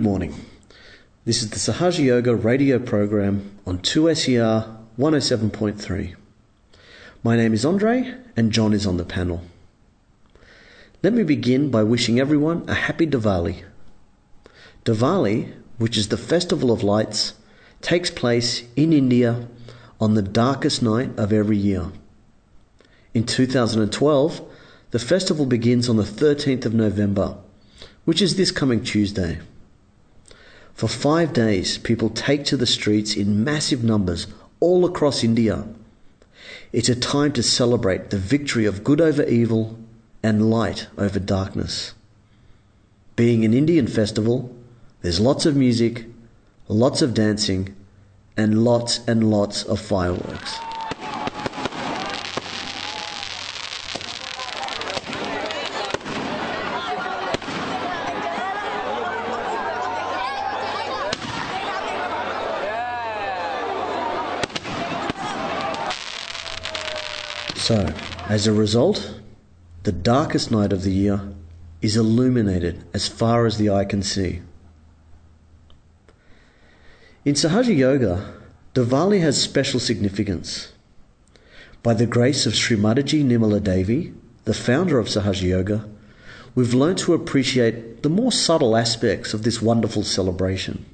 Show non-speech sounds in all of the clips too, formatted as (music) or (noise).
Good morning. This is the Sahaja Yoga radio program on 2SER 107.3. My name is Andre and John is on the panel. Let me begin by wishing everyone a happy Diwali. Diwali, which is the festival of lights, takes place in India on the darkest night of every year. In 2012, the festival begins on the 13th of November, which is this coming Tuesday. For five days, people take to the streets in massive numbers all across India. It's a time to celebrate the victory of good over evil and light over darkness. Being an Indian festival, there's lots of music, lots of dancing, and lots and lots of fireworks. So, as a result, the darkest night of the year is illuminated as far as the eye can see. In Sahaja Yoga, Diwali has special significance. By the grace of Sri Mataji Nirmala Devi, the founder of Sahaja Yoga, we've learned to appreciate the more subtle aspects of this wonderful celebration.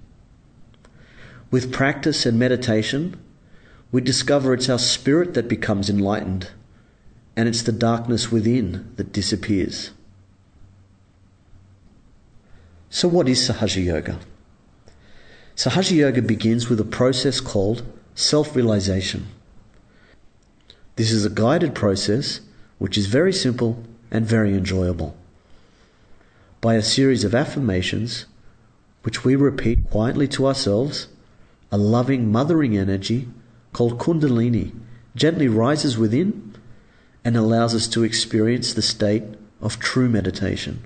With practice and meditation, we discover it's our spirit that becomes enlightened, and it's the darkness within that disappears. So, what is Sahaja Yoga? Sahaja Yoga begins with a process called self realization. This is a guided process which is very simple and very enjoyable. By a series of affirmations, which we repeat quietly to ourselves, a loving, mothering energy called Kundalini gently rises within and allows us to experience the state of true meditation.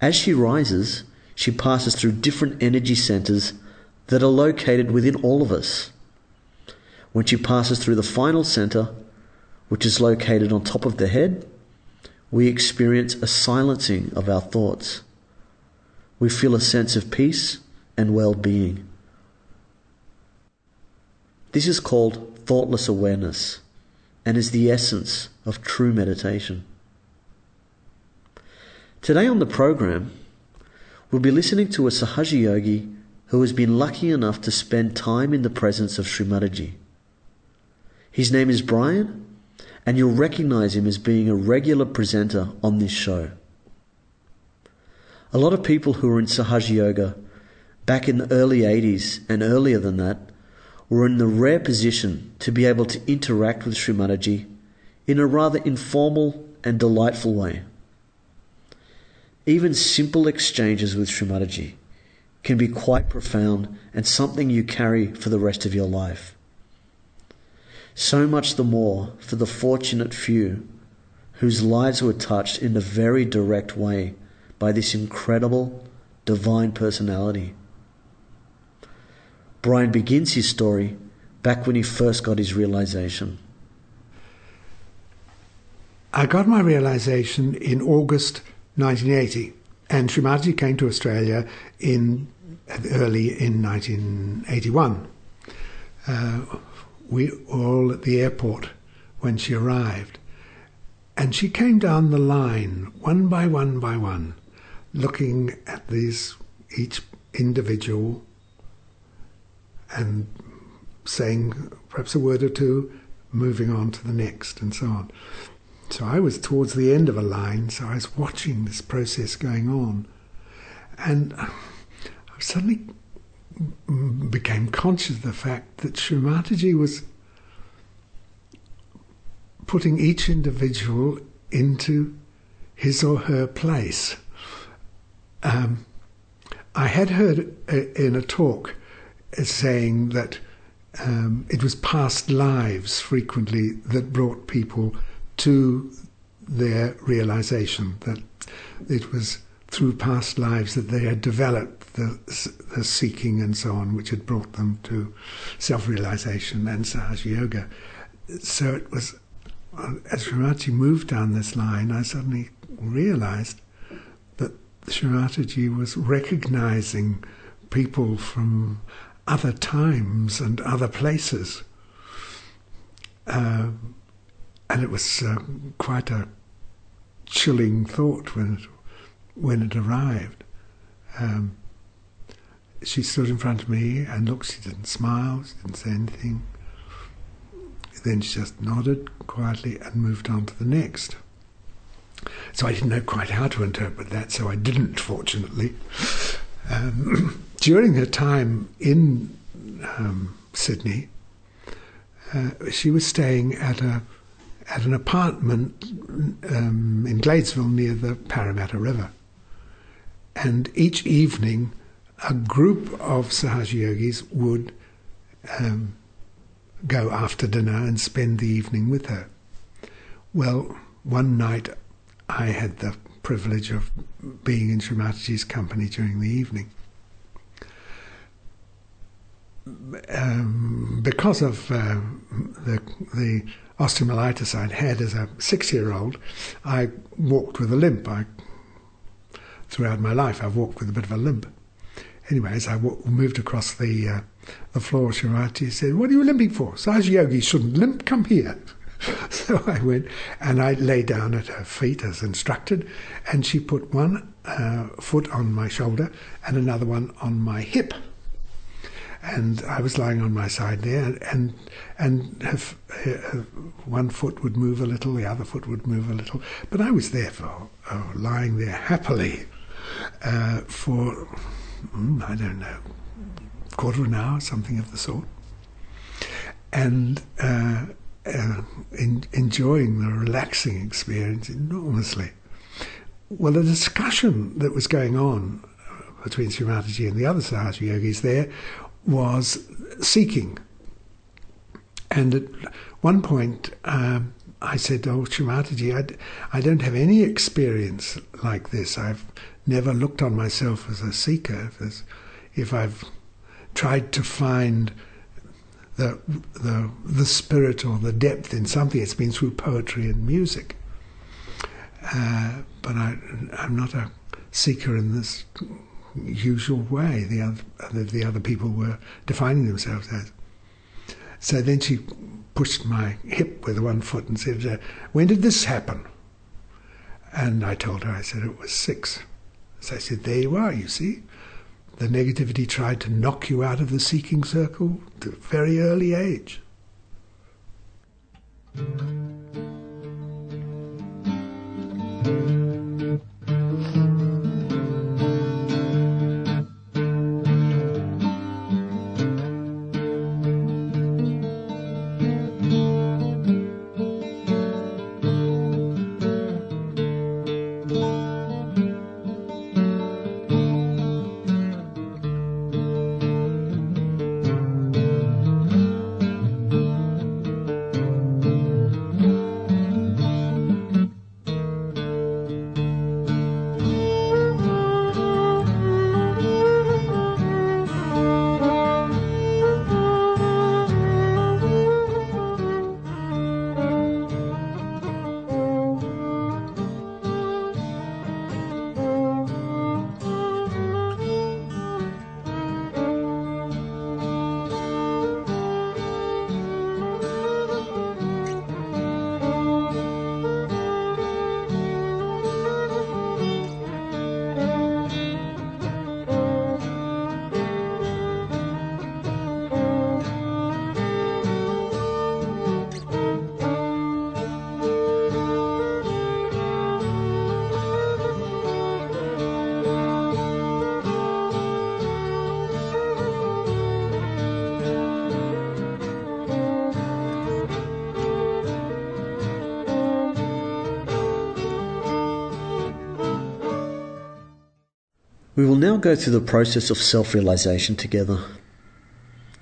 As she rises, she passes through different energy centers that are located within all of us. When she passes through the final center, which is located on top of the head, we experience a silencing of our thoughts. We feel a sense of peace and well being. This is called thoughtless awareness and is the essence of true meditation. Today on the program, We'll be listening to a Sahaja Yogi who has been lucky enough to spend time in the presence of Sri Mataji. His name is Brian, and you'll recognize him as being a regular presenter on this show. A lot of people who were in Sahaja Yoga back in the early 80s and earlier than that were in the rare position to be able to interact with Sri Mataji in a rather informal and delightful way. Even simple exchanges with Sri Mataji can be quite profound and something you carry for the rest of your life. So much the more for the fortunate few whose lives were touched in a very direct way by this incredible divine personality. Brian begins his story back when he first got his realization. I got my realization in August 1980. And Sri Mataji came to Australia in early in 1981. Uh, we were all at the airport when she arrived. And she came down the line, one by one by one, looking at these, each individual, and saying perhaps a word or two, moving on to the next, and so on. So I was towards the end of a line, so I was watching this process going on. And I suddenly became conscious of the fact that Sri Mataji was putting each individual into his or her place. Um, I had heard in a talk saying that um, it was past lives frequently that brought people to their realization that it was through past lives that they had developed the, the seeking and so on, which had brought them to self realization and Sahaja Yoga. So it was, as Sri Mataji moved down this line, I suddenly realized that Shrimataji was recognizing people from other times and other places. Uh, and it was uh, quite a chilling thought when it, when it arrived. Um, she stood in front of me and looked, she didn't smile, she didn't say anything. Then she just nodded quietly and moved on to the next. So I didn't know quite how to interpret that, so I didn't, fortunately. Um, (clears throat) during her time in um, Sydney, uh, she was staying at a at an apartment um, in Gladesville near the Parramatta River, and each evening, a group of Sahaja yogis would um, go after dinner and spend the evening with her. Well, one night I had the privilege of being in Shrimataji's company during the evening. Um, because of uh, the, the osteomyelitis I'd had as a six-year-old, I walked with a limp. I, throughout my life, I've walked with a bit of a limp. Anyway, as I w- moved across the uh, the floor, Shrimataji said, "What are you limping for? Sahaj Yogi shouldn't limp. Come here." (laughs) so I went and I lay down at her feet as instructed, and she put one uh, foot on my shoulder and another one on my hip. And I was lying on my side there, and and her, her, one foot would move a little, the other foot would move a little, but I was there for uh, lying there happily uh, for mm, I don't know, quarter of an hour, something of the sort, and uh, uh, in, enjoying the relaxing experience enormously. Well, the discussion that was going on between Shrimataji and the other Sahaja yogis there was seeking. And at one point, um, I said, Oh, Shrimataji, I d- I don't have any experience like this. I've never looked on myself as a seeker. If I've tried to find the, the, the spirit or the depth in something. It's been through poetry and music. Uh, but I, I'm not a seeker in this usual way the other, the other people were defining themselves as. So then she pushed my hip with one foot and said, uh, When did this happen? And I told her, I said, it was six. So I said, There you are, you see the negativity tried to knock you out of the seeking circle at a very early age. We will now go through the process of self realization together.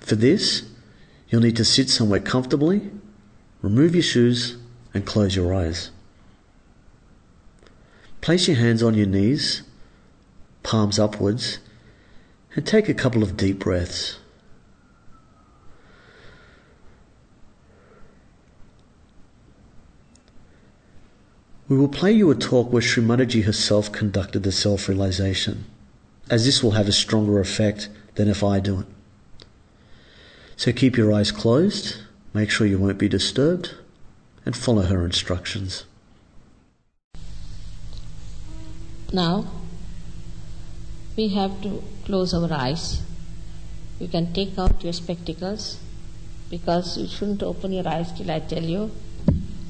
For this, you'll need to sit somewhere comfortably, remove your shoes, and close your eyes. Place your hands on your knees, palms upwards, and take a couple of deep breaths. We will play you a talk where Sri Mataji herself conducted the self realization, as this will have a stronger effect than if I do it. So keep your eyes closed, make sure you won't be disturbed, and follow her instructions. Now, we have to close our eyes. You can take out your spectacles because you shouldn't open your eyes till I tell you.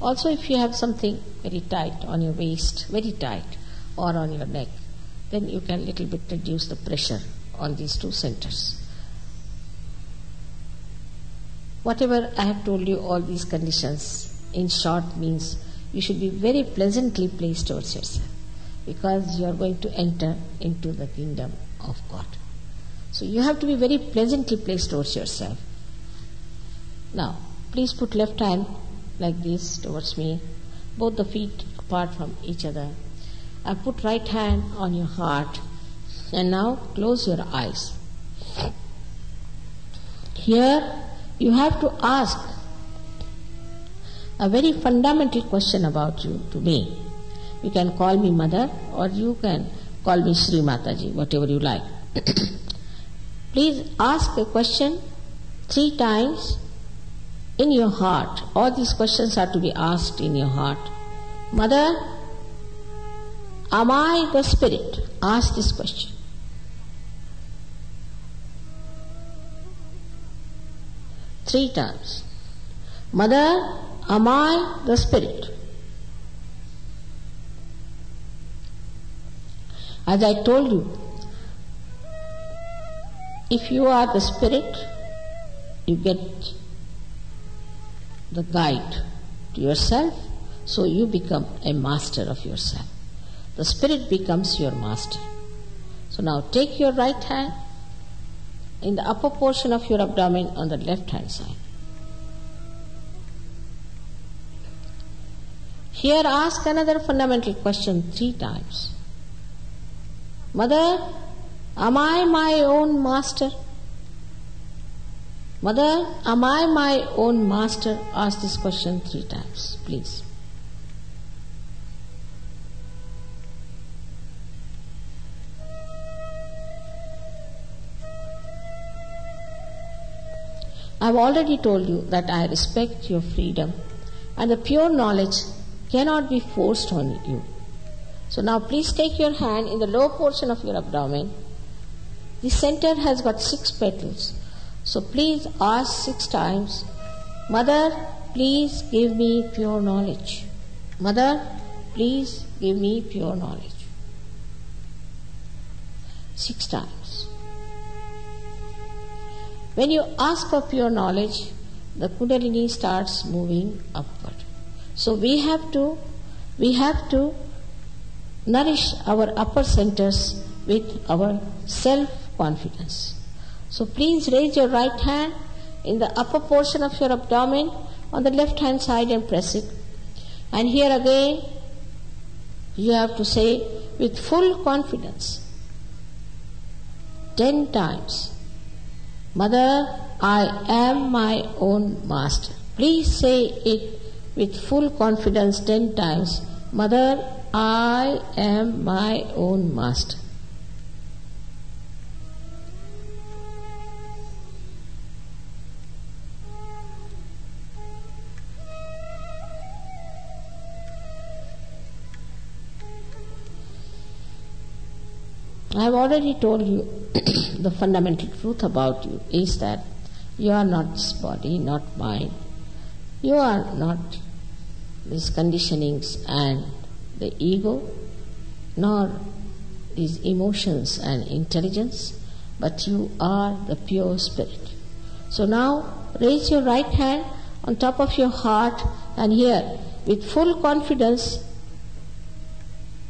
Also, if you have something very tight on your waist, very tight, or on your neck, then you can little bit reduce the pressure on these two centers. Whatever I have told you, all these conditions, in short, means you should be very pleasantly placed towards yourself because you are going to enter into the kingdom of God. So you have to be very pleasantly placed towards yourself. Now, please put left hand like this towards me, both the feet apart from each other. I put right hand on your heart and now close your eyes. Here you have to ask a very fundamental question about you to me. You can call me mother or you can call me Sri Mataji, whatever you like. (coughs) Please ask a question three times in your heart. All these questions are to be asked in your heart. Mother, am I the spirit? Ask this question. Three times. Mother, am I the spirit? As I told you, if you are the spirit, you get the guide to yourself, so you become a master of yourself. The spirit becomes your master. So now take your right hand in the upper portion of your abdomen on the left hand side. Here ask another fundamental question three times. Mother, am I my own master? Mother, am I my own master? Ask this question three times, please. I have already told you that I respect your freedom and the pure knowledge cannot be forced on you. So now please take your hand in the lower portion of your abdomen. The center has got six petals. So please ask six times, Mother, please give me pure knowledge. Mother, please give me pure knowledge. Six times. When you ask for pure knowledge, the Kundalini starts moving upward. So we have to, we have to nourish our upper centers with our self confidence. So please raise your right hand in the upper portion of your abdomen on the left hand side and press it. And here again, you have to say with full confidence, ten times, Mother, I am my own master. Please say it with full confidence ten times. Mother, I am my own master. I have already told you the fundamental truth about you is that you are not this body, not mind. You are not these conditionings and the ego, nor these emotions and intelligence, but you are the pure spirit. So now raise your right hand on top of your heart and here with full confidence,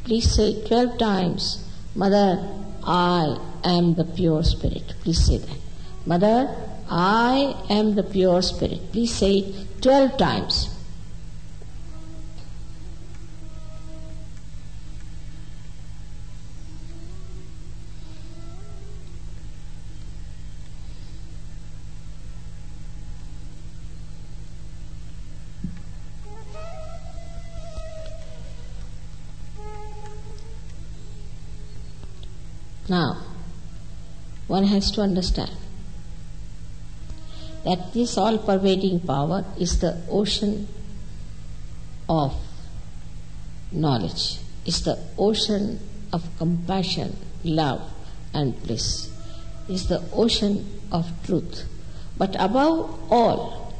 please say 12 times, Mother, I am the pure spirit. Please say that. Mother, I am the pure spirit. Please say it 12 times. Now, one has to understand that this all pervading power is the ocean of knowledge, is the ocean of compassion, love, and bliss, is the ocean of truth. But above all,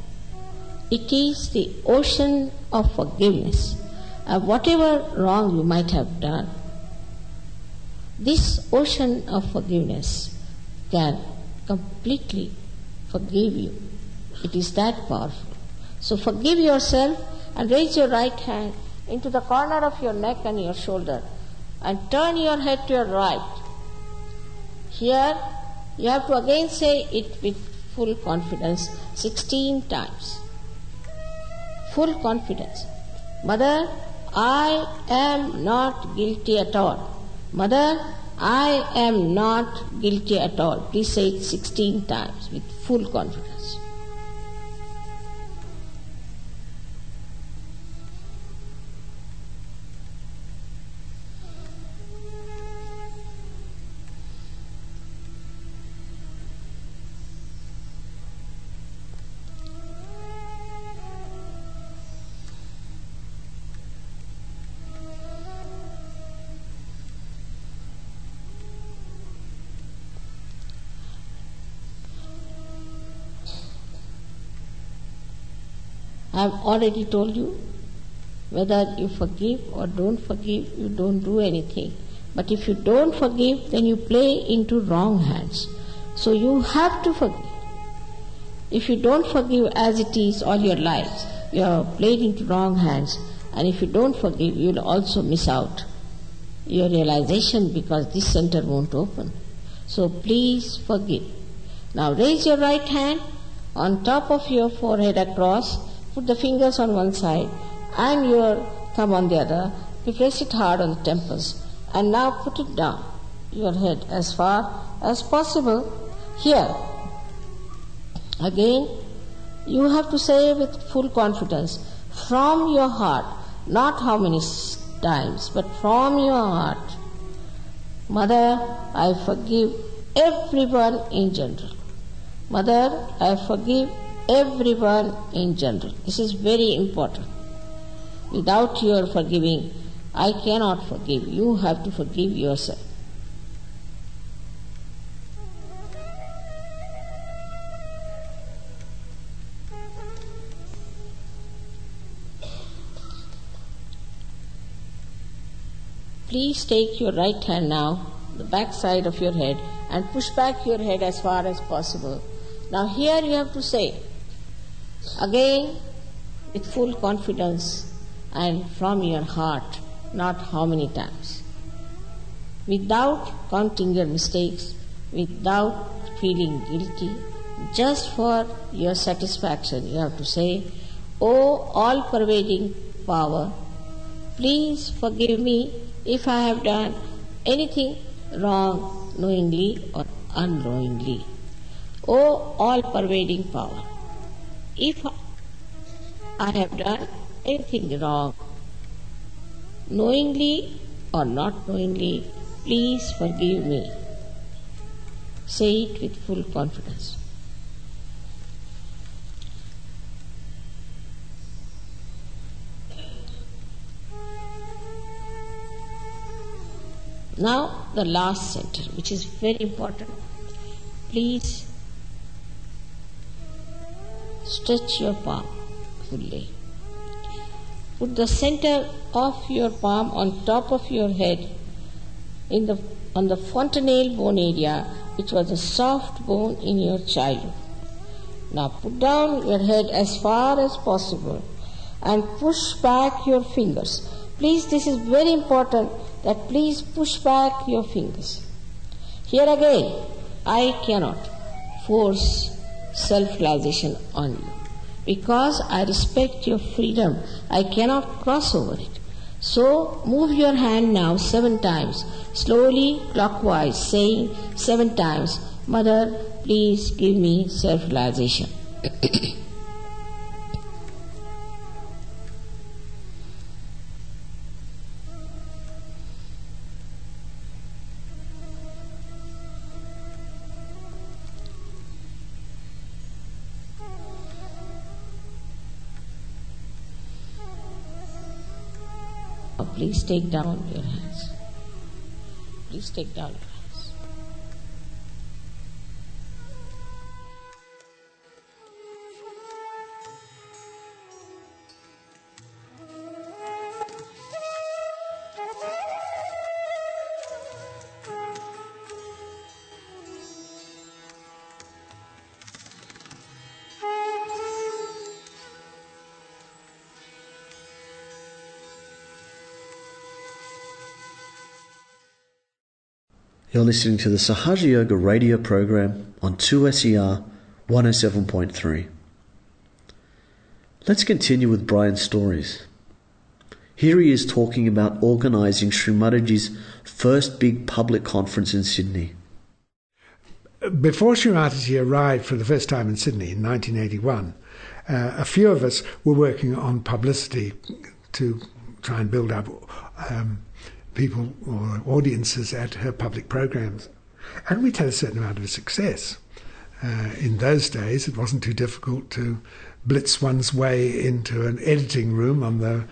it is the ocean of forgiveness whatever wrong you might have done. This ocean of forgiveness can completely forgive you. It is that powerful. So forgive yourself and raise your right hand into the corner of your neck and your shoulder and turn your head to your right. Here you have to again say it with full confidence 16 times. Full confidence. Mother, I am not guilty at all. Mother, I am not guilty at all. Please say it 16 times with full confidence. I have already told you whether you forgive or don't forgive, you don't do anything. But if you don't forgive, then you play into wrong hands. So you have to forgive. If you don't forgive as it is all your lives, you are played into wrong hands. And if you don't forgive, you will also miss out your realization because this center won't open. So please forgive. Now raise your right hand on top of your forehead across Put the fingers on one side and your thumb on the other. You press it hard on the temples. And now put it down, your head as far as possible. Here. Again, you have to say with full confidence from your heart, not how many times, but from your heart. Mother, I forgive everyone in general. Mother, I forgive everyone in general. This is very important. Without your forgiving, I cannot forgive. You have to forgive yourself. Please take your right hand now, the back side of your head, and push back your head as far as possible. Now, here you have to say, Again, with full confidence and from your heart, not how many times. Without counting your mistakes, without feeling guilty, just for your satisfaction, you have to say, O all pervading power, please forgive me if I have done anything wrong knowingly or unknowingly. O all pervading power if I have done anything wrong, knowingly or not knowingly, please forgive me. Say it with full confidence. Now, the last center, which is very important. Please Stretch your palm fully. Put the center of your palm on top of your head in the, on the fontanelle bone area, which was a soft bone in your childhood. Now put down your head as far as possible and push back your fingers. Please, this is very important that please push back your fingers. Here again, I cannot force self realization on you. Because I respect your freedom, I cannot cross over it. So move your hand now seven times, slowly clockwise, saying seven times, Mother, please give me self realization. (clears throat) take down your hands. Please take down your hands. You're listening to the Sahaja Yoga radio program on 2SER 107.3. Let's continue with Brian's stories. Here he is talking about organising Srimataji's first big public conference in Sydney. Before Srimataji arrived for the first time in Sydney in 1981, uh, a few of us were working on publicity to try and build up um, people or audiences at her public programs. And we'd had a certain amount of success. Uh, in those days, it wasn't too difficult to blitz one's way into an editing room on the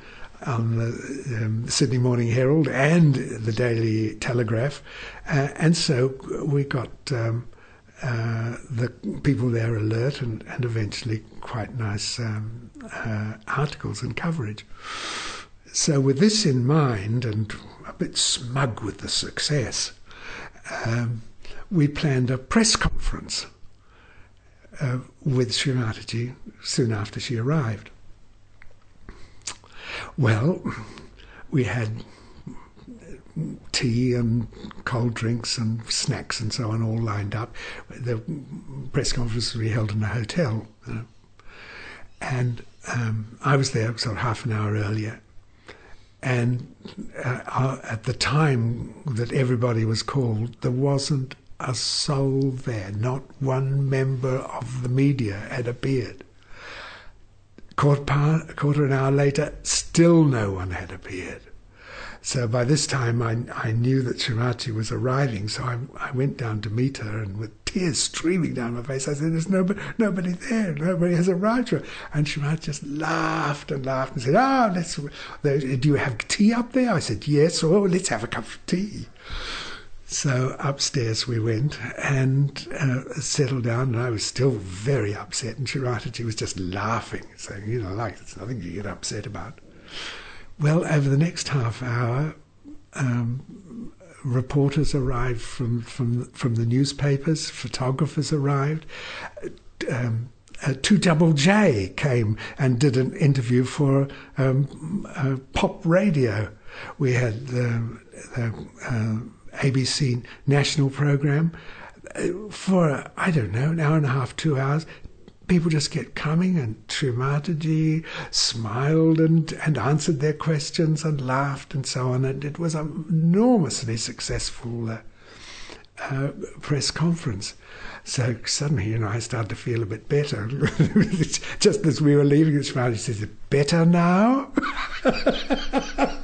on the um, Sydney Morning Herald and the Daily Telegraph, uh, and so we got um, uh, the people there alert and, and eventually quite nice um, uh, articles and coverage. So, with this in mind, and a bit smug with the success, um, we planned a press conference uh, with Srimataji soon after she arrived. Well, we had tea and cold drinks and snacks and so on all lined up. The press conference we held in a hotel. You know. And um, I was there sort of half an hour earlier. And uh, at the time that everybody was called, there wasn't a soul there. Not one member of the media had appeared. Quarter, quarter an hour later, still no one had appeared. So by this time, I, I knew that Srimati was arriving. So I, I went down to meet her, and with (laughs) tears streaming down my face, I said, "There's nobody, nobody there. Nobody has arrived." And Srimati just laughed and laughed and said, "Ah, oh, let's. Do you have tea up there?" I said, "Yes." Oh, let's have a cup of tea. So upstairs we went and uh, settled down, and I was still very upset. And Srimati was just laughing, saying, "You know, like it's nothing you get upset about." Well, over the next half hour, um, reporters arrived from, from, from the newspapers, photographers arrived. Um, uh, 2JJ came and did an interview for um, uh, pop radio. We had the, the uh, ABC national program uh, for, I don't know, an hour and a half, two hours people just kept coming and Srimataji smiled and, and answered their questions and laughed and so on. And it was an enormously successful uh, uh, press conference. So suddenly, you know, I started to feel a bit better. (laughs) just as we were leaving, Srimataji says, better now? (laughs)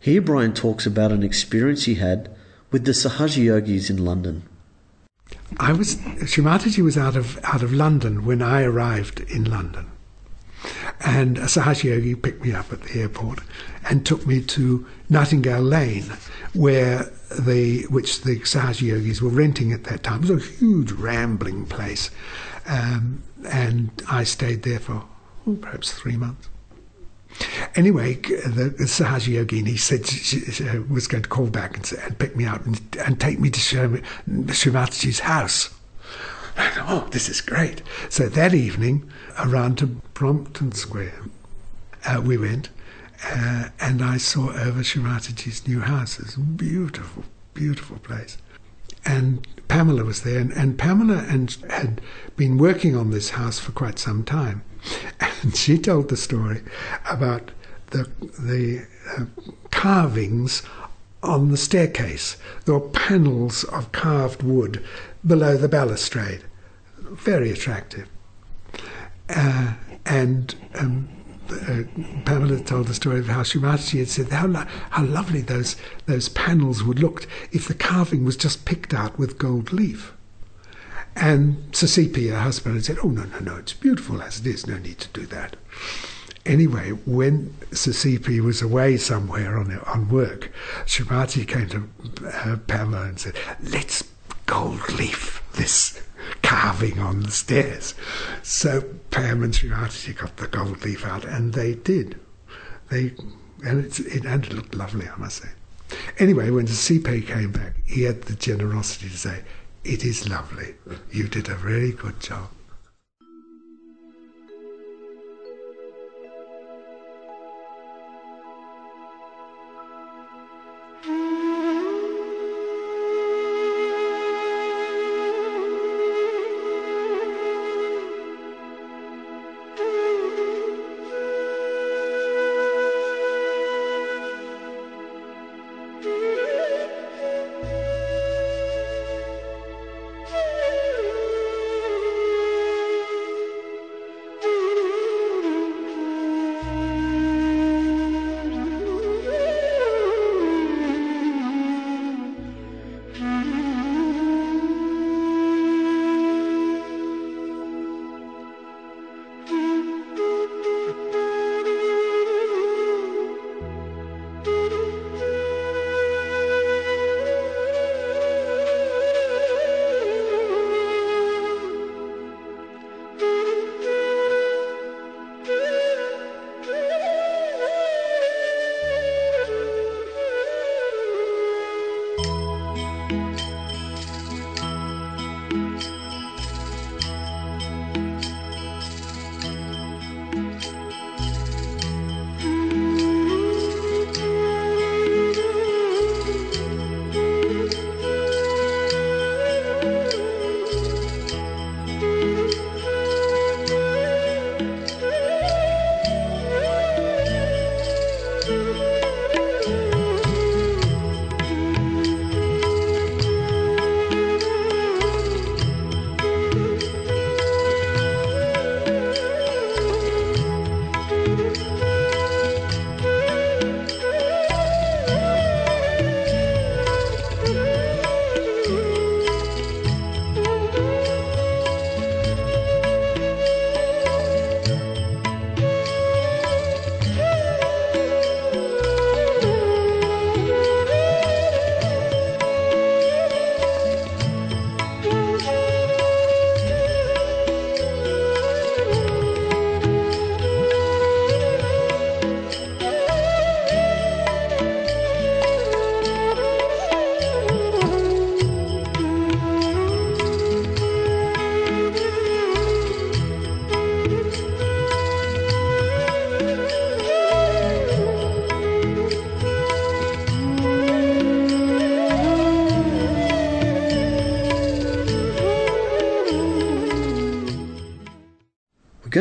Here Brian talks about an experience he had with the Sahaja Yogis in London. I was Srimataji was out of out of London when I arrived in London, and a Sahaja Yogi picked me up at the airport and took me to Nightingale Lane, where the which the Sahaja Yogis were renting at that time. It was a huge rambling place, um, and I stayed there for oh, perhaps three months. Anyway, the, Sahaja Yogini said she, she, was going to call back and, and pick me up and, and take me to Srimataji's house. And, oh, this is great. So that evening, around to Brompton Square, uh, we went, uh, and I saw over Srimataji's new house. It's a beautiful, beautiful place. And Pamela was there, and, and Pamela and, had been working on this house for quite some time. (laughs) And she told the story about the, the uh, carvings on the staircase. There were panels of carved wood below the balustrade. Very attractive. Uh, and um, uh, Pamela told the story of how Srimataji had said how, lo- how lovely those, those panels would look if the carving was just picked out with gold leaf. And Sir CP, her husband, had said, Oh, no, no, no, it's beautiful as it is, no need to do that. anyway, when CP was away somewhere on on work, Srimati came to uh, Pamela and said, "Let's gold leaf this carving on the stairs." So Pam and Srimati got the gold leaf out, and they did. They and it, and it looked lovely, I must say. Anyway, when the CP came back, he had the generosity to say, "It is lovely. You did a really good job."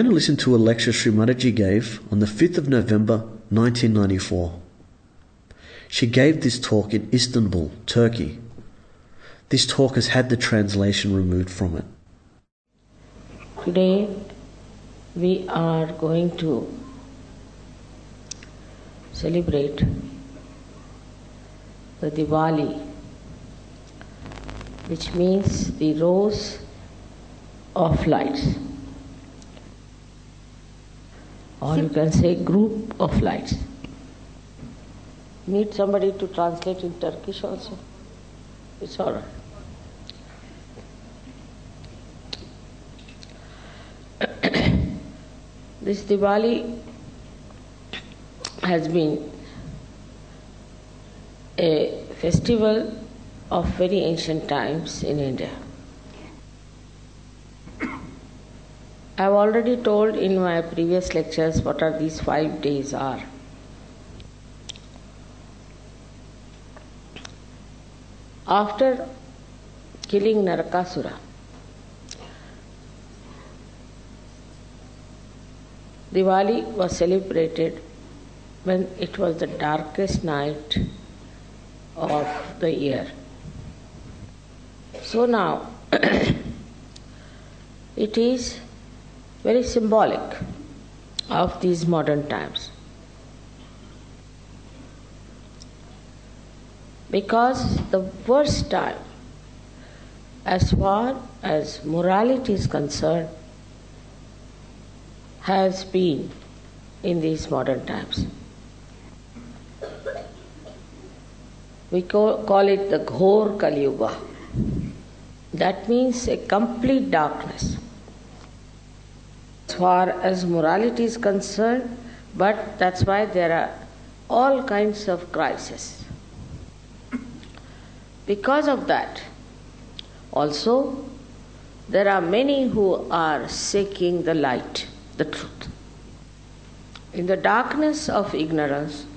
Going to listen to a lecture Sri Mataji gave on the 5th of November 1994. She gave this talk in Istanbul, Turkey. This talk has had the translation removed from it. Today we are going to celebrate the Diwali, which means the rows of lights or you can say group of lights. Need somebody to translate in Turkish also? It's all right. (coughs) this Diwali has been a festival of very ancient times in India. I've already told in my previous lectures what are these five days are. After killing Narakasura, Diwali was celebrated when it was the darkest night of the year. So now (clears throat) it is very symbolic of these modern times. Because the worst time, as far as morality is concerned, has been in these modern times. We call, it the Ghor Kali Yuga. That means a complete darkness. As far as morality is concerned, but that's why there are all kinds of crises. Because of that, also, there are many who are seeking the light, the truth. In the darkness of ignorance,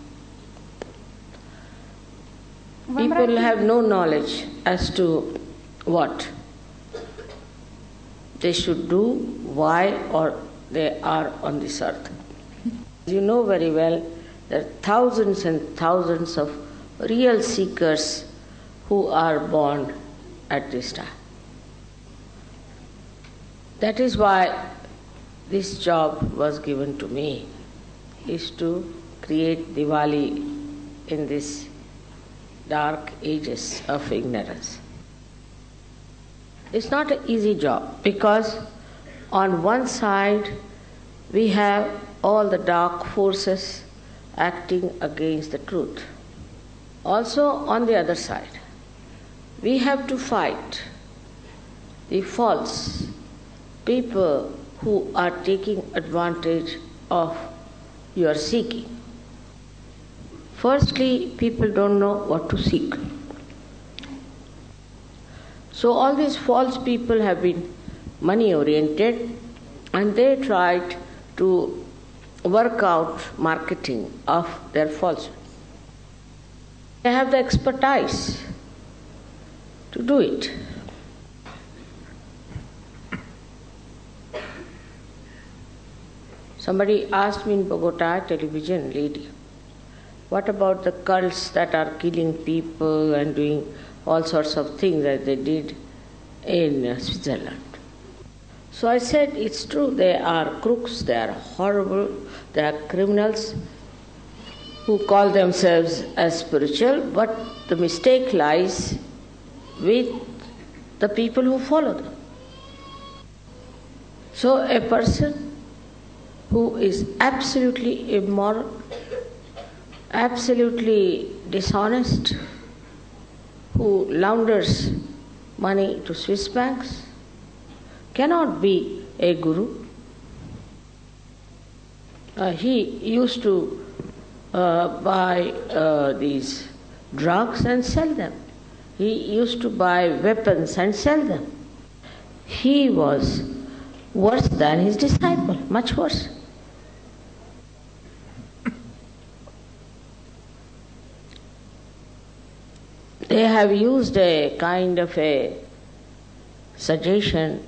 people have no knowledge as to what they should do, why, or they are on this earth. You know very well there are thousands and thousands of real seekers who are born at this time. That is why this job was given to me, is to create Diwali in these dark ages of ignorance. It's not an easy job because on one side we have all the dark forces acting against the truth. Also, on the other side, we have to fight the false people who are taking advantage of your seeking. Firstly, people don't know what to seek. So, all these false people have been money oriented and they tried to work out marketing of their falsehood. They have the expertise to do it. Somebody asked me in Bogota, television lady, what about the cults that are killing people and doing all sorts of things that they did in Switzerland? So I said, it's true, they are crooks, they are horrible, they are criminals who call themselves as spiritual, but the mistake lies with the people who follow them. So a person who is absolutely immoral, absolutely dishonest, who launders money to Swiss banks, cannot be a guru. Uh, he used to uh, buy uh, these drugs and sell them. He used to buy weapons and sell them. He was worse than his disciple, much worse. They have used a kind of a suggestion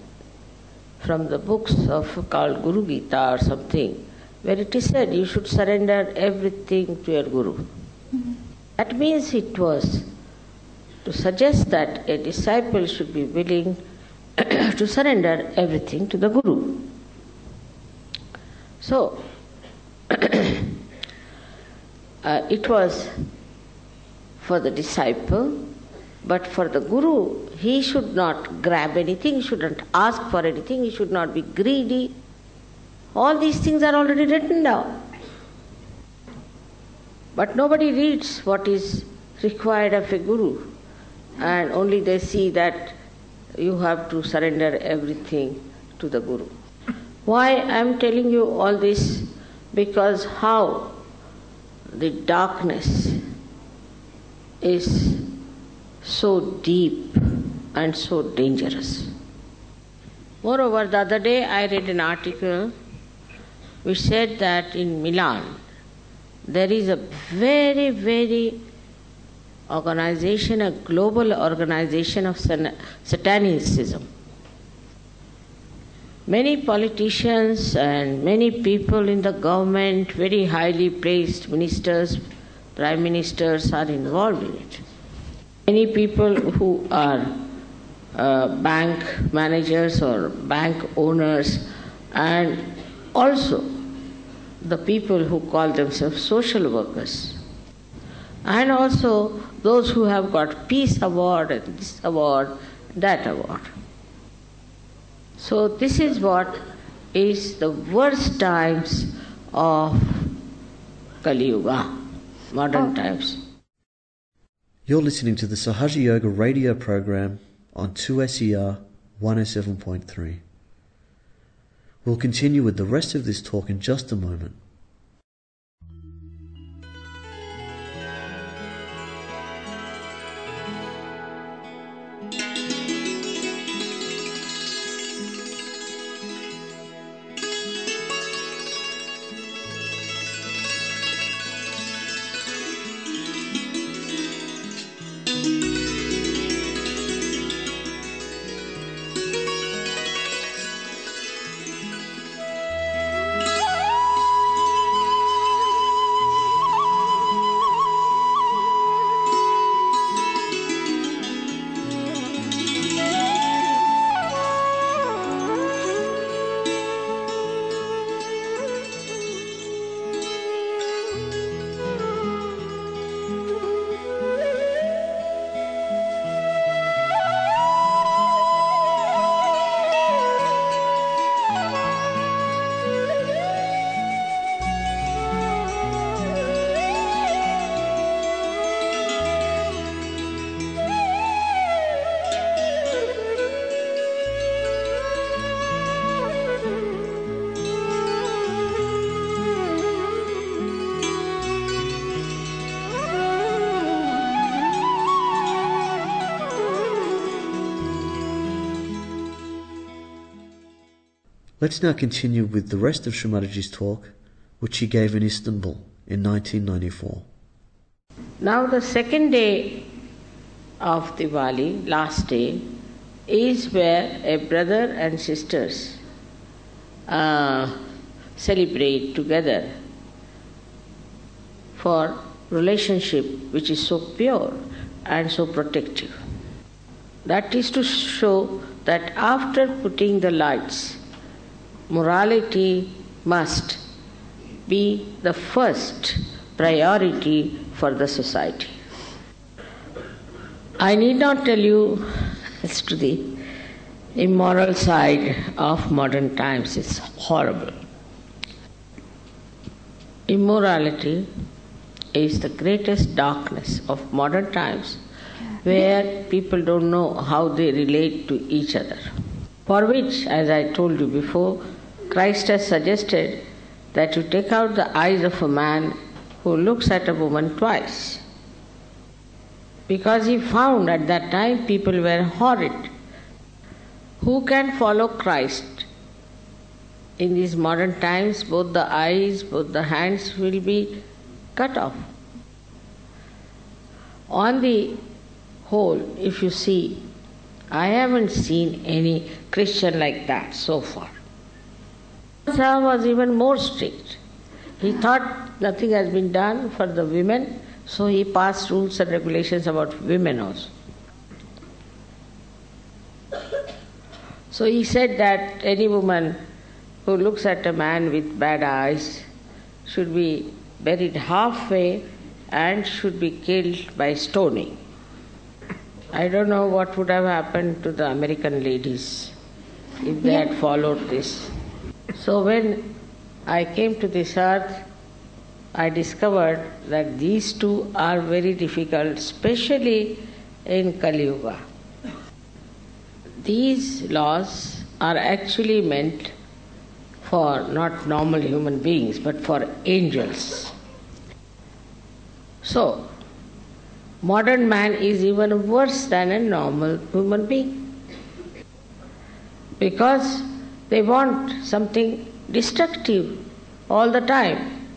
from the books of called Guru Gita or something, where it is said you should surrender everything to your Guru. Mm-hmm. That means it was to suggest that a disciple should be willing (clears throat) to surrender everything to the Guru. So, (clears throat) uh, it was for the disciple but for the Guru, he should not grab anything, he shouldn't ask for anything, he should not be greedy. All these things are already written down. But nobody reads what is required of a Guru, and only they see that you have to surrender everything to the Guru. Why I am telling you all this? Because how the darkness is so deep and so dangerous. Moreover, the other day I read an article which said that in Milan there is a very, very organization, a global organization of Satanicism. Many politicians and many people in the government, very highly placed ministers, prime ministers, are involved in it. Many people who are uh, bank managers or bank owners, and also the people who call themselves social workers, and also those who have got peace award and this award, that award. So this is what is the worst times of Kali Yuga, modern times. You're listening to the Sahaja Yoga radio program on 2SER 107.3. We'll continue with the rest of this talk in just a moment. Let's now continue with the rest of Sri Mataji's talk, which he gave in Istanbul in 1994. Now, the second day of Diwali, last day, is where a brother and sisters uh, celebrate together for relationship which is so pure and so protective. That is to show that after putting the lights morality must be the first priority for the society. I need not tell you as to the immoral side of modern times, it's horrible. Immorality is the greatest darkness of modern times where people don't know how they relate to each other. For which, as I told you before, Christ has suggested that you take out the eyes of a man who looks at a woman twice. Because he found at that time people were horrid. Who can follow Christ? In these modern times, both the eyes, both the hands will be cut off. On the whole, if you see, I haven't seen any Christian like that so far. Shah was even more strict. He thought nothing has been done for the women, so he passed rules and regulations about women also. So he said that any woman who looks at a man with bad eyes should be buried halfway and should be killed by stoning. I don't know what would have happened to the American ladies if they had followed this. So when I came to this earth, I discovered that these two are very difficult, especially in Kali Yuga. These laws are actually meant for not normal human beings, but for angels. So, modern man is even worse than a normal human being because they want something destructive all the time.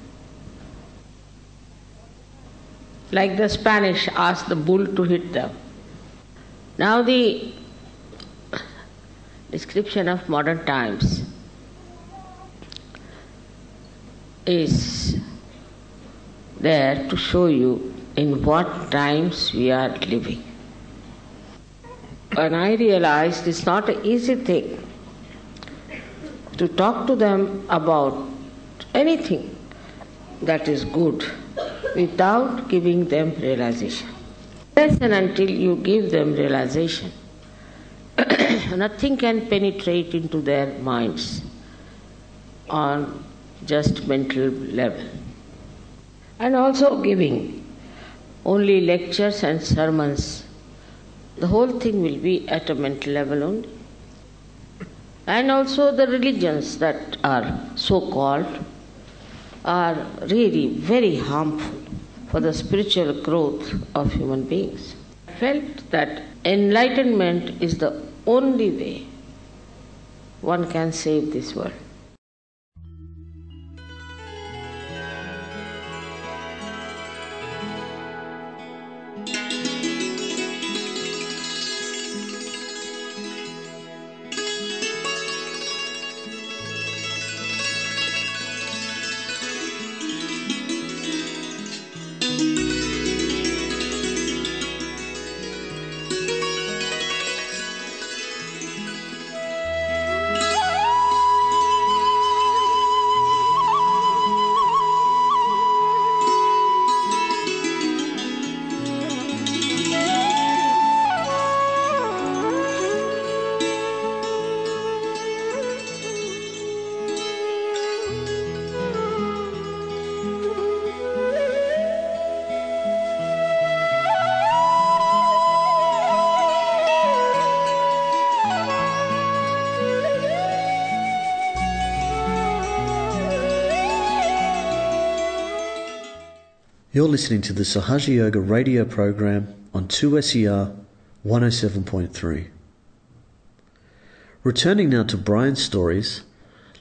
Like the Spanish asked the bull to hit them. Now, the description of modern times is there to show you in what times we are living. And I realized it's not an easy thing to talk to them about anything that is good without giving them realization. Unless and until you give them realization, (coughs) nothing can penetrate into their minds on just mental level. And also giving only lectures and sermons. The whole thing will be at a mental level only. And also the religions that are so called are really very harmful for the spiritual growth of human beings. I felt that enlightenment is the only way one can save this world. You're listening to the Sahaja Yoga radio program on 2SER 107.3. Returning now to Brian's stories,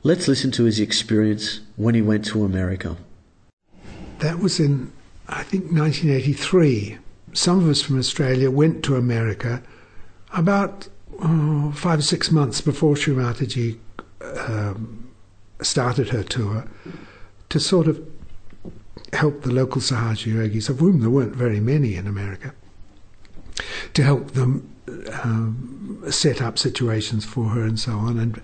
let's listen to his experience when he went to America. That was in, I think, 1983. Some of us from Australia went to America about oh, five or six months before Sri Mataji um, started her tour to sort of help the local Sahaja yogis, of whom there weren't very many in America, to help them um, set up situations for her and so on, and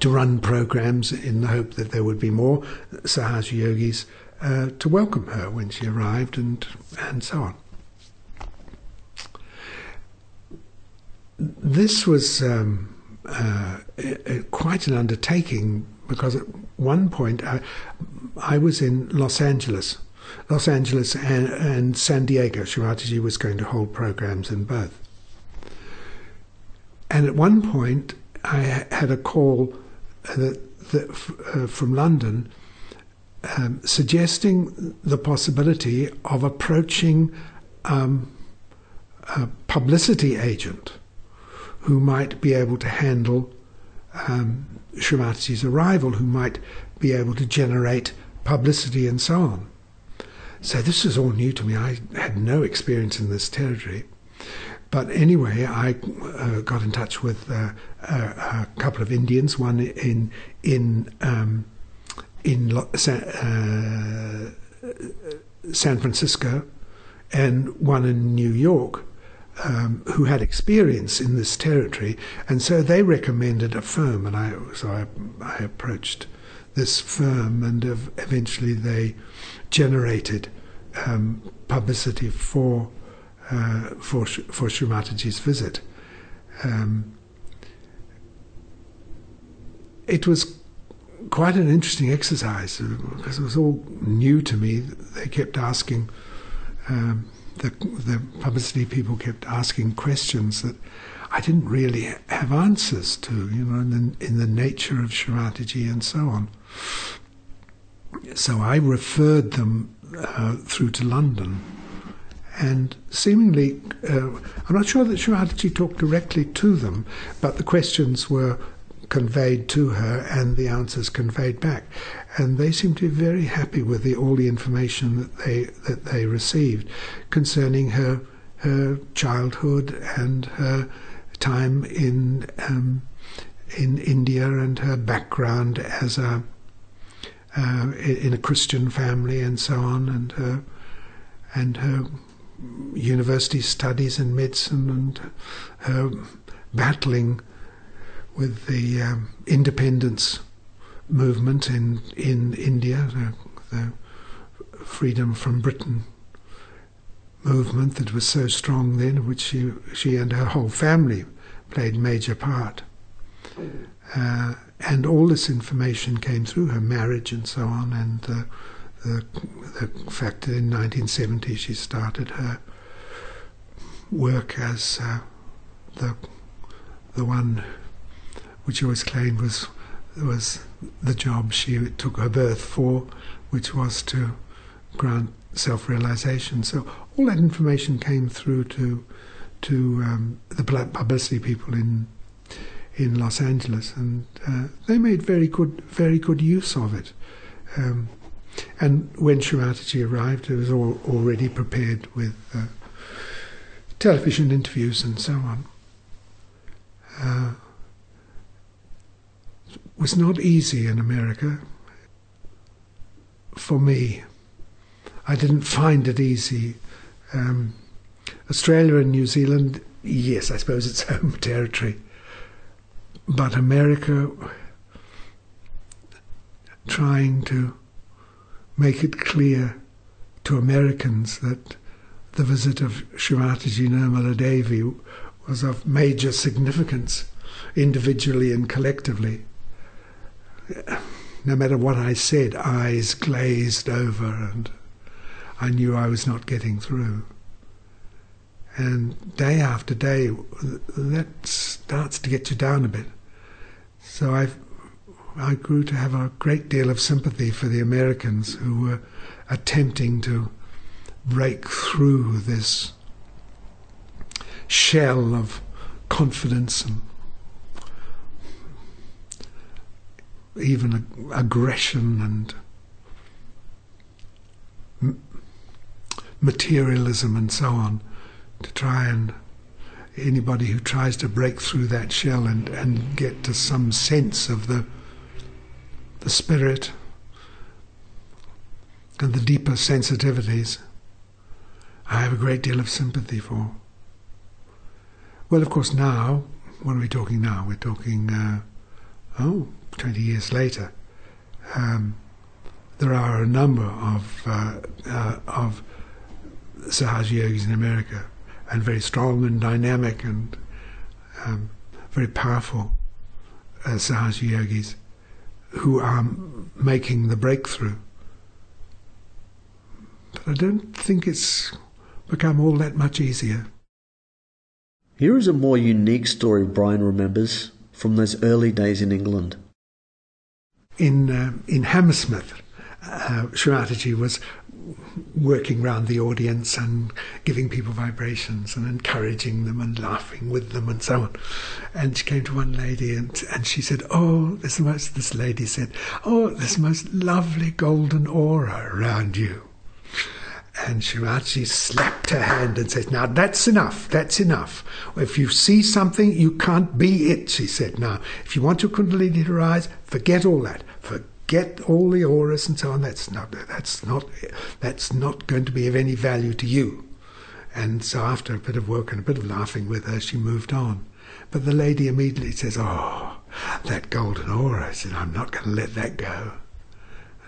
to run programs in the hope that there would be more Sahaja yogis uh, to welcome her when she arrived, and and so on. This was um, uh, quite an undertaking because at one point I, I was in Los Angeles, Los Angeles and, and San Diego. Sri Mataji was going to hold programs in both. And at one point, I had a call that, that, uh, from London um, suggesting the possibility of approaching um, a publicity agent who might be able to handle um, Sri arrival, who might be able to generate publicity and so on. So this was all new to me. I had no experience in this territory. But anyway, I uh, got in touch with uh, a, a, couple of Indians, one in in um, in uh, San Francisco, and one in New York, um, who had experience in this territory, and so they recommended a firm, and I so I, I approached this firm, and eventually they generated um, publicity for uh, for for Sri Mataji's visit. Um, it was quite an interesting exercise because it was all new to me. They kept asking. Um, the, the publicity people kept asking questions that I didn't really have answers to, you know, in the, in the nature of Sri Mataji and so on. So I referred them uh, through to London. And seemingly, uh, I'm not sure that Sri Mataji talked directly to them, but the questions were conveyed to her and the answers conveyed back. And they seemed to be very happy with the, all the information that they that they received concerning her her childhood and her time in um, in India and her background as a uh, in a Christian family and so on, and her and her university studies in medicine and her battling with the um, independence movement in in India, the, the freedom from Britain movement that was so strong then, which she she and her whole family played major part. Uh, and all this information came through her marriage and so on, and the, the, the fact that in 1970 she started her work as uh, the the one which always claimed was was the job she took her birth for, which was to grant self-realization. So all that information came through to to um, the publicity people in in Los Angeles, and uh, they made very good very good use of it. Um, and when Shrimataji arrived, it was all already prepared with uh, television interviews and so on. Uh, was not easy in America. For me, I didn't find it easy. Um, Australia and New Zealand, yes, I suppose it's (laughs) home territory. But America, trying to make it clear to Americans that the visit of Shrimataji Nirmala Devi was of major significance, individually and collectively no matter what I said, eyes glazed over, and I knew I was not getting through. And day after day, that starts to get you down a bit. So I, I grew to have a great deal of sympathy for the Americans who were attempting to break through this shell of confidence and even aggression and materialism and so on to try and anybody who tries to break through that shell and, and get to some sense of the the spirit and the deeper sensitivities I have a great deal of sympathy for. Well, of course, now, what are we talking now? We're talking, uh, oh, 20 years later, um, there are a number of, uh, uh, of Sahaja yogis in America, and very strong and dynamic and um, very powerful uh, yogis who are making the breakthrough. But I don't think it's become all that much easier. Here is a more unique story Brian remembers from those early days in England in uh, in Hammersmith, uh, Shrimataji was working round the audience and giving people vibrations and encouraging them and laughing with them and so on. And she came to one lady and, and she said, Oh, this most, this lady said, Oh, this most lovely golden aura around you. And Shrimataji slapped her hand and said, Now that's enough, that's enough. If you see something, you can't be it, she said. Now, if you want your Kundalini to rise, forget all that. Forget all the auras and so on. That's not, that's not, that's not going to be of any value to you. And so after a bit of work and a bit of laughing with her, she moved on. But the lady immediately says, Oh, that golden aura. I said, I'm not going to let that go.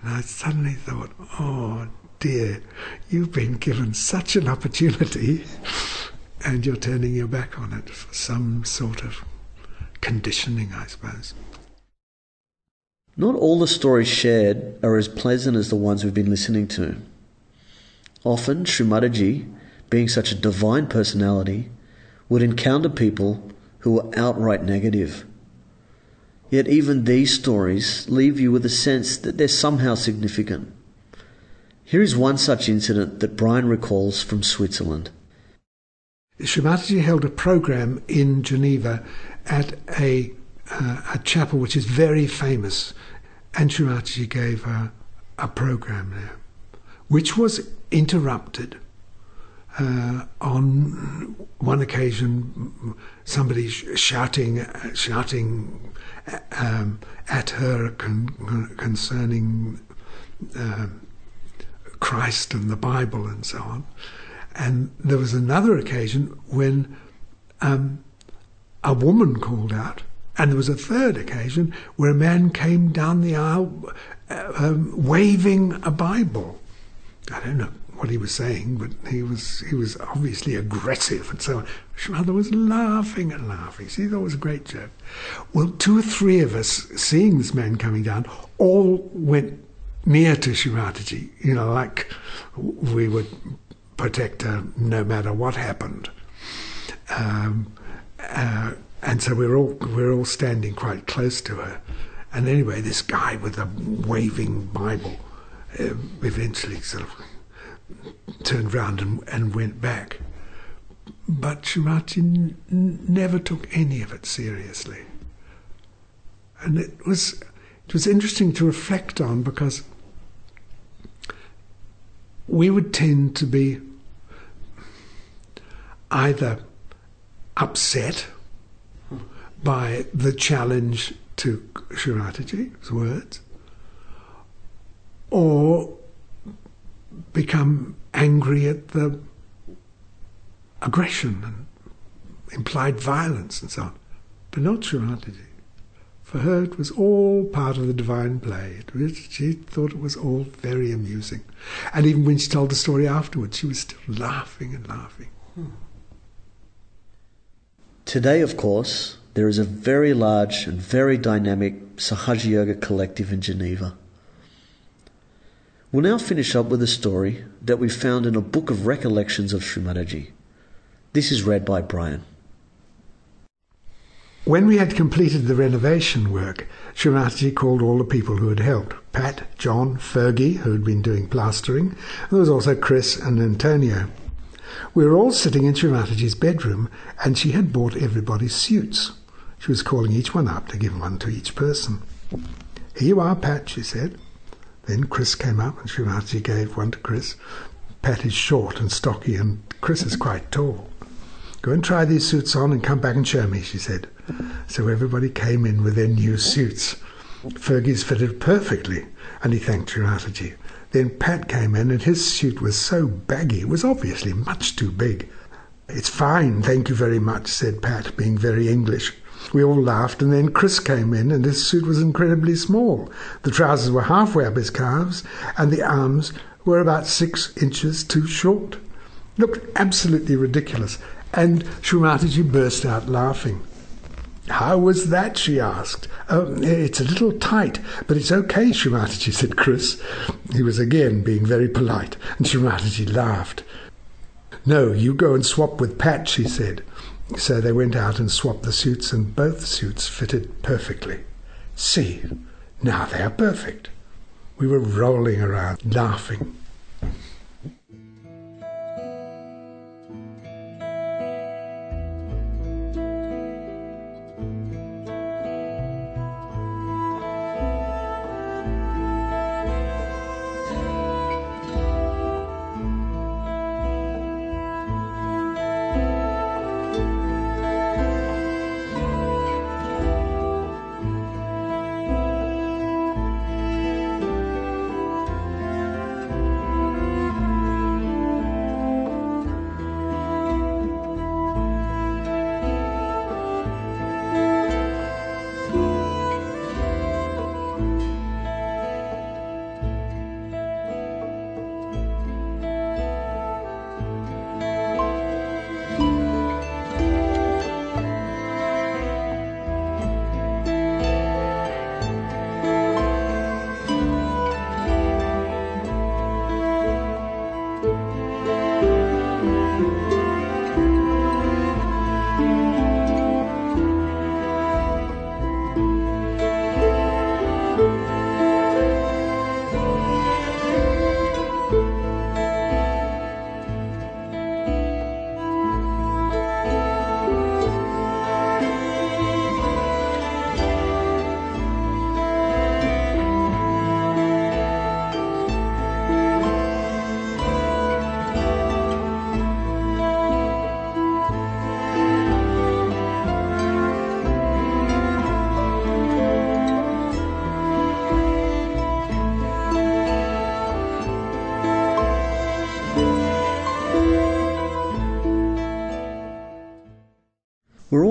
And I suddenly thought, Oh, dear, you've been given such an opportunity and you're turning your back on it for some sort of conditioning, I suppose. Not all the stories shared are as pleasant as the ones we've been listening to. Often, Srimataji, being such a divine personality, would encounter people who were outright negative. Yet even these stories leave you with a sense that they're somehow significant. Here is one such incident that Brian recalls from Switzerland. Srimataji held a program in Geneva at a, uh, a chapel which is very famous, and Srimataji gave a, a program there, which was interrupted. Uh, on one occasion, somebody sh- shouting, shouting um, at her con- concerning um, Christ and the Bible and so on. And there was another occasion when um, a woman called out, and there was a third occasion where a man came down the aisle uh, um, waving a Bible. I don't know what he was saying, but he was he was obviously aggressive and so on. Shraddha was laughing and laughing. See, that was a great joke. Well, two or three of us, seeing this man coming down, all went near to Shri Mataji, you know, like we would protect her no matter what happened. Um, uh, and so we're all we're all standing quite close to her. And anyway, this guy with the waving Bible uh, eventually sort of turned round and, and went back. But Shri Mataji n- never took any of it seriously. And it was it was interesting to reflect on because we would tend to be either upset by the challenge to Shri Mataji's words or become angry at the aggression and implied violence and so on. But not Shri Mataji. For her, it was all part of the divine play. She thought it was all very amusing. And even when she told the story afterwards, she was still laughing and laughing. Today, of course, there is a very large and very dynamic Sahaja Yoga collective in Geneva. We'll now finish up with a story that we found in a book of recollections of Srimataji. This is read by Brian. When we had completed the renovation work, Srimataji called all the people who had helped Pat, John, Fergie, who had been doing plastering, and there was also Chris and Antonio. We were all sitting in Srimataji's bedroom, and she had bought everybody suits. She was calling each one up to give one to each person. Here you are, Pat, she said. Then Chris came up, and Srimataji gave one to Chris. Pat is short and stocky, and Chris is quite tall. Go and try these suits on and come back and show me, she said. So everybody came in with their new suits. Fergie's fitted perfectly, and he thanked Srimataji. Then Pat came in, and his suit was so baggy, it was obviously much too big. It's fine, thank you very much, said Pat, being very English. We all laughed, and then Chris came in, and his suit was incredibly small. The trousers were halfway up his calves, and the arms were about six inches too short. Looked absolutely ridiculous and Srimataji burst out laughing. How was that? she asked. Oh, it's a little tight, but it's okay, Srimataji, said Chris. He was again being very polite, and Srimataji laughed. No, you go and swap with Pat, she said. So they went out and swapped the suits, and both suits fitted perfectly. See, now they are perfect. We were rolling around, laughing.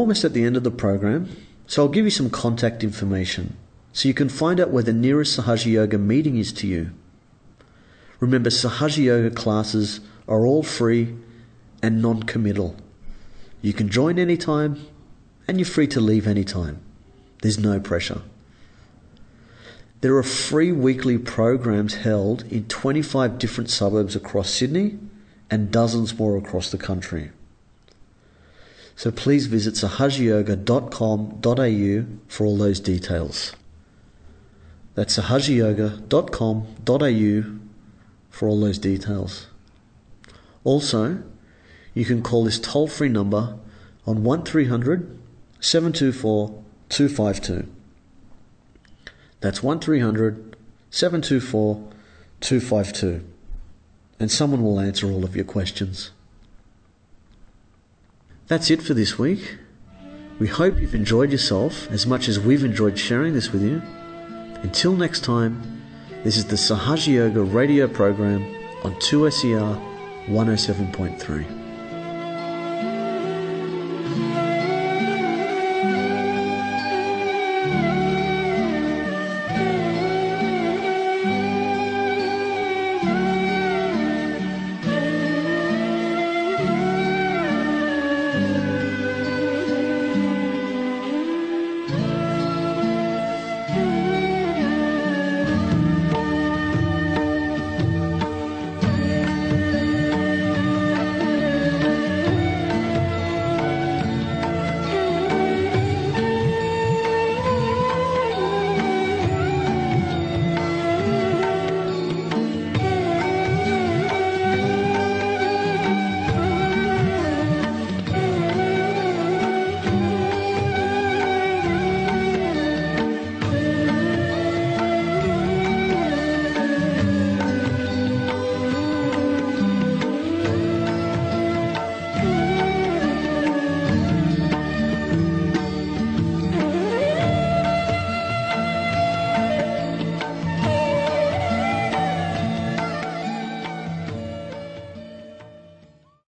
Almost at the end of the program, so I'll give you some contact information so you can find out where the nearest Sahaja Yoga meeting is to you. Remember, Sahaja Yoga classes are all free and non committal. You can join anytime and you're free to leave anytime. There's no pressure. There are free weekly programs held in 25 different suburbs across Sydney and dozens more across the country. So please visit sahajayoga.com.au for all those details. That's sahajayoga.com.au for all those details. Also, you can call this toll free number on 1300 724 252. That's 1300 724 252. And someone will answer all of your questions. That's it for this week. We hope you've enjoyed yourself as much as we've enjoyed sharing this with you. Until next time, this is the Sahaja Yoga radio program on 2SER 107.3.